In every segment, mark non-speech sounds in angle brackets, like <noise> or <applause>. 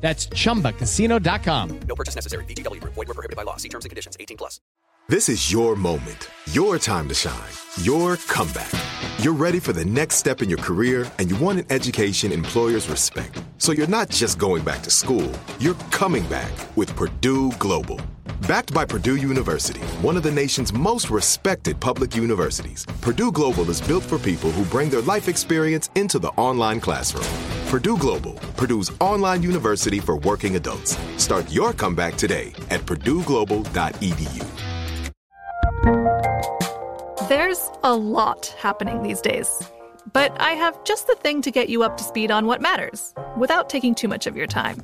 That's chumbacasino.com. No purchase necessary. VGW Group. Void were prohibited by law. See terms and conditions. 18 plus. This is your moment, your time to shine, your comeback. You're ready for the next step in your career, and you want an education employers respect. So you're not just going back to school, you're coming back with Purdue Global. Backed by Purdue University, one of the nation's most respected public universities, Purdue Global is built for people who bring their life experience into the online classroom. Purdue Global, Purdue's online university for working adults. Start your comeback today at purdueglobal.edu. There's a lot happening these days. But I have just the thing to get you up to speed on what matters without taking too much of your time.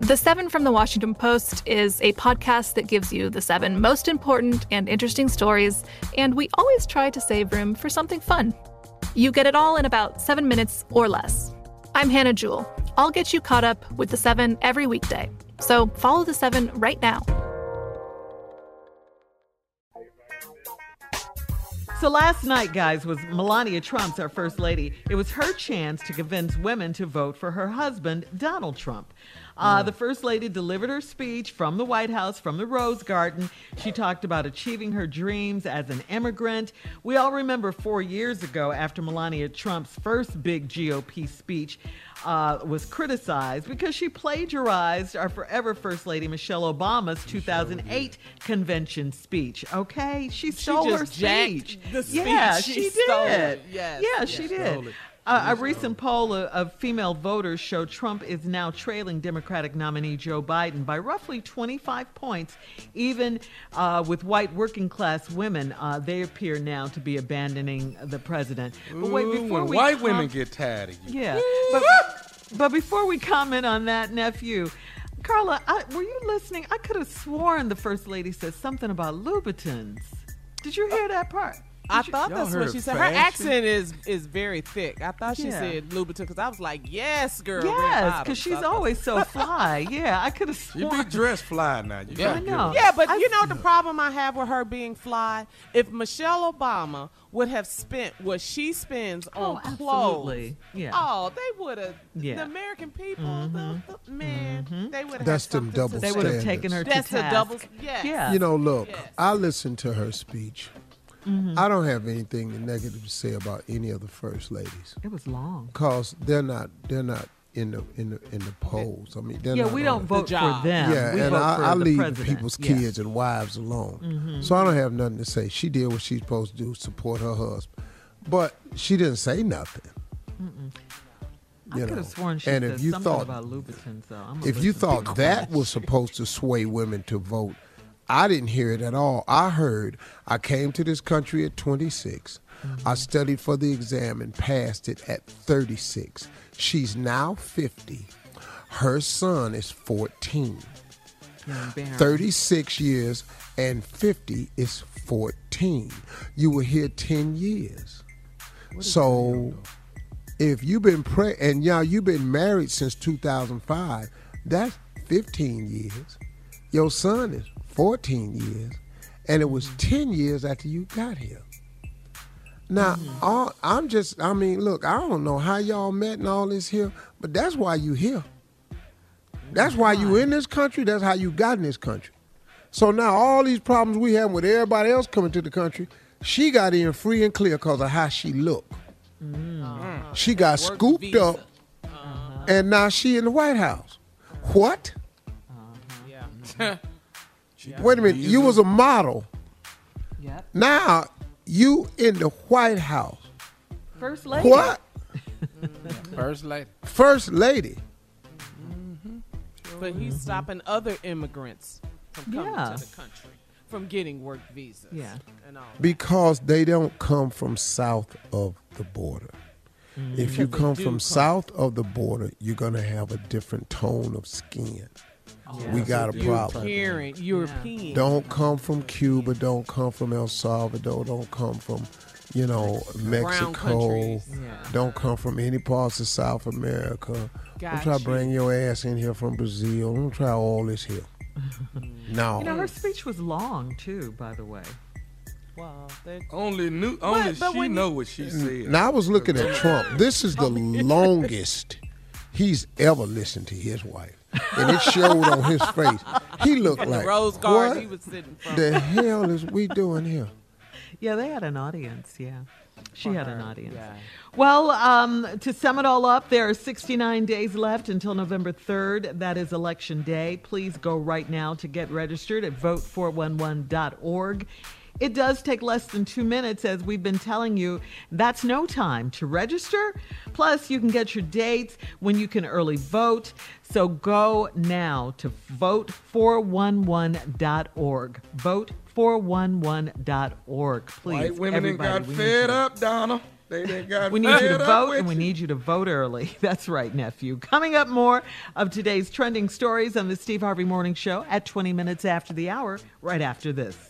The Seven from the Washington Post is a podcast that gives you the seven most important and interesting stories, and we always try to save room for something fun. You get it all in about seven minutes or less. I'm Hannah Jewell. I'll get you caught up with the seven every weekday. So follow the seven right now. So last night, guys, was Melania Trump's our first lady. It was her chance to convince women to vote for her husband, Donald Trump. Uh, the First Lady delivered her speech from the White House, from the Rose Garden. She talked about achieving her dreams as an immigrant. We all remember four years ago, after Melania Trump's first big GOP speech uh, was criticized because she plagiarized our forever First Lady Michelle Obama's 2008 convention speech. Okay? She stole her just jacked speech. the speech. Yeah, She she, did. it. Yes, Yeah, yes. she Stole did. Uh, a recent poll of, of female voters show Trump is now trailing Democratic nominee Joe Biden by roughly 25 points. Even uh, with white working class women, uh, they appear now to be abandoning the president. But wait, before when we white com- women get tired of you. yeah, but, but before we comment on that, nephew. Carla, I, were you listening? I could have sworn the first lady said something about Louboutins. Did you hear that part? I you- thought that's what she said. Her accent is is very thick. I thought she Yeah. said Louboutin because I was like, yes, girl. Yes, because she's always so <laughs> fly. Yeah, I could have You sworn. be dressed fly now. You Yeah. I know. Yeah, but I- you know the problem I have with her being fly. If Michelle Obama would have spent what she spends Oh, on clothes. Yeah. oh, they would have. Yeah. The American people, mm-hmm. the, the, mm-hmm. man, they would have. That's had them double to They would have taken her That's to the task. double. Yes. Yeah. You know, look, Yes. I listened to her speech. Mm-hmm. I don't have anything negative to say about any of the first ladies It was long. because they're not they're not in the in the in the polls. I mean, Yeah, we don't the- vote for them. Yeah, we and vote I, for I the leave president. people's Yeah. Mm-hmm. kids and wives alone. So I don't have nothing to say. She did what she's supposed to do, support her husband, but she didn't say nothing. I you could know. have sworn she And said if you something thought- about Louboutins. So I'm If you thought that was supposed to sway women to vote, I didn't hear it at all. I heard I came to this country at 26. I studied for the exam and passed it at 36. She's now 50. Her son is 14. Young 36 years and 50 is 14. You were here 10 years. So if you've been pre and y'all you've been married since 2005, that's 15 years. Your son is 14 years, and it was 10 years after you got here. Now, mm-hmm. all, I'm just, I mean, look, I don't know how y'all met and all this here, but that's why you here. That's why you in this country. That's how you got in this country. So now all these problems we have with everybody else coming to the country, she got in free and clear because of how she looked. Mm. Uh-huh. She got Work scooped visa. up, uh-huh. and now she in the White House. What? Uh-huh. Yeah. Mm-hmm. <laughs> Wait a minute. You was a model. Yep. Now you in the White House. First lady. What? <laughs> <laughs> First lady. First lady. But he's mm-hmm. stopping other immigrants from coming Yeah. to the country, from getting work visas. Yeah. And all. Because they don't come from south of the border. Mm-hmm. If you come from come. south of the border, you're gonna have a different tone of skin. Oh, we got a problem. European. European. Don't come from Cuba. Don't come from El Salvador. Don't come from, you know, Mexico. Don't come from any parts of South America. Don't try to bring your ass in here from Brazil. Don't try all this here. <laughs> no. You know, her speech was long too, by the way. Wow. Only knew, only but she when know what she said. Now I was looking at Trump. This is the <laughs> longest he's ever listened to his wife, and it showed on his face. He looked the like Rose Garden what he was sitting from. the hell is we doing here? Yeah, they had an audience. Yeah. She For had an audience. yeah. Well, um, to sum it all up, there are 69 days left until November 3rd. That is Election Day. Please go right now to get registered at vote411.org. It does take less than two minutes, as we've been telling you. That's no time to register. Plus, you can get your dates when you can early vote. So go now to vote411.org. Vote411.org. Please. White women everybody, got fed up, Donna. They done got We need you to vote, and we need you to vote early. <laughs> That's right, nephew. Coming up, more of today's trending stories on the Steve Harvey Morning Show at 20 minutes after the hour, right after this.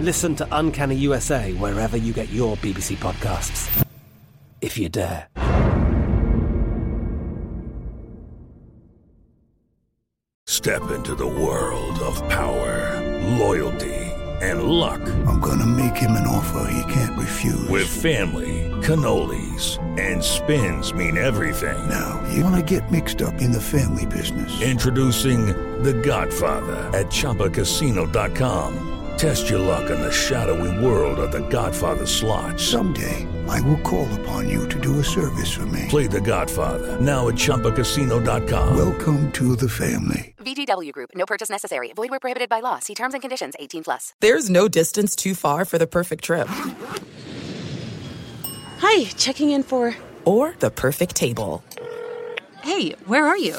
Listen to Uncanny USA wherever you get your BBC podcasts, if you dare. Step into the world of power, loyalty, and luck. I'm gonna make him an offer he can't refuse. With family, cannolis, and spins mean everything. Now, you wanna get mixed up in the family business. Introducing The Godfather at ChumbaCasino.com. Test your luck in the shadowy world of The Godfather slot. Someday, I will call upon you to do a service for me. Play The Godfather now at ChumbaCasino.com. Welcome to the family. VGW Group. No purchase necessary. Void where prohibited by law. See terms and conditions. 18 plus. There's no distance too far for the perfect trip. Hi, checking in for. Or the perfect table. Hey, where are you?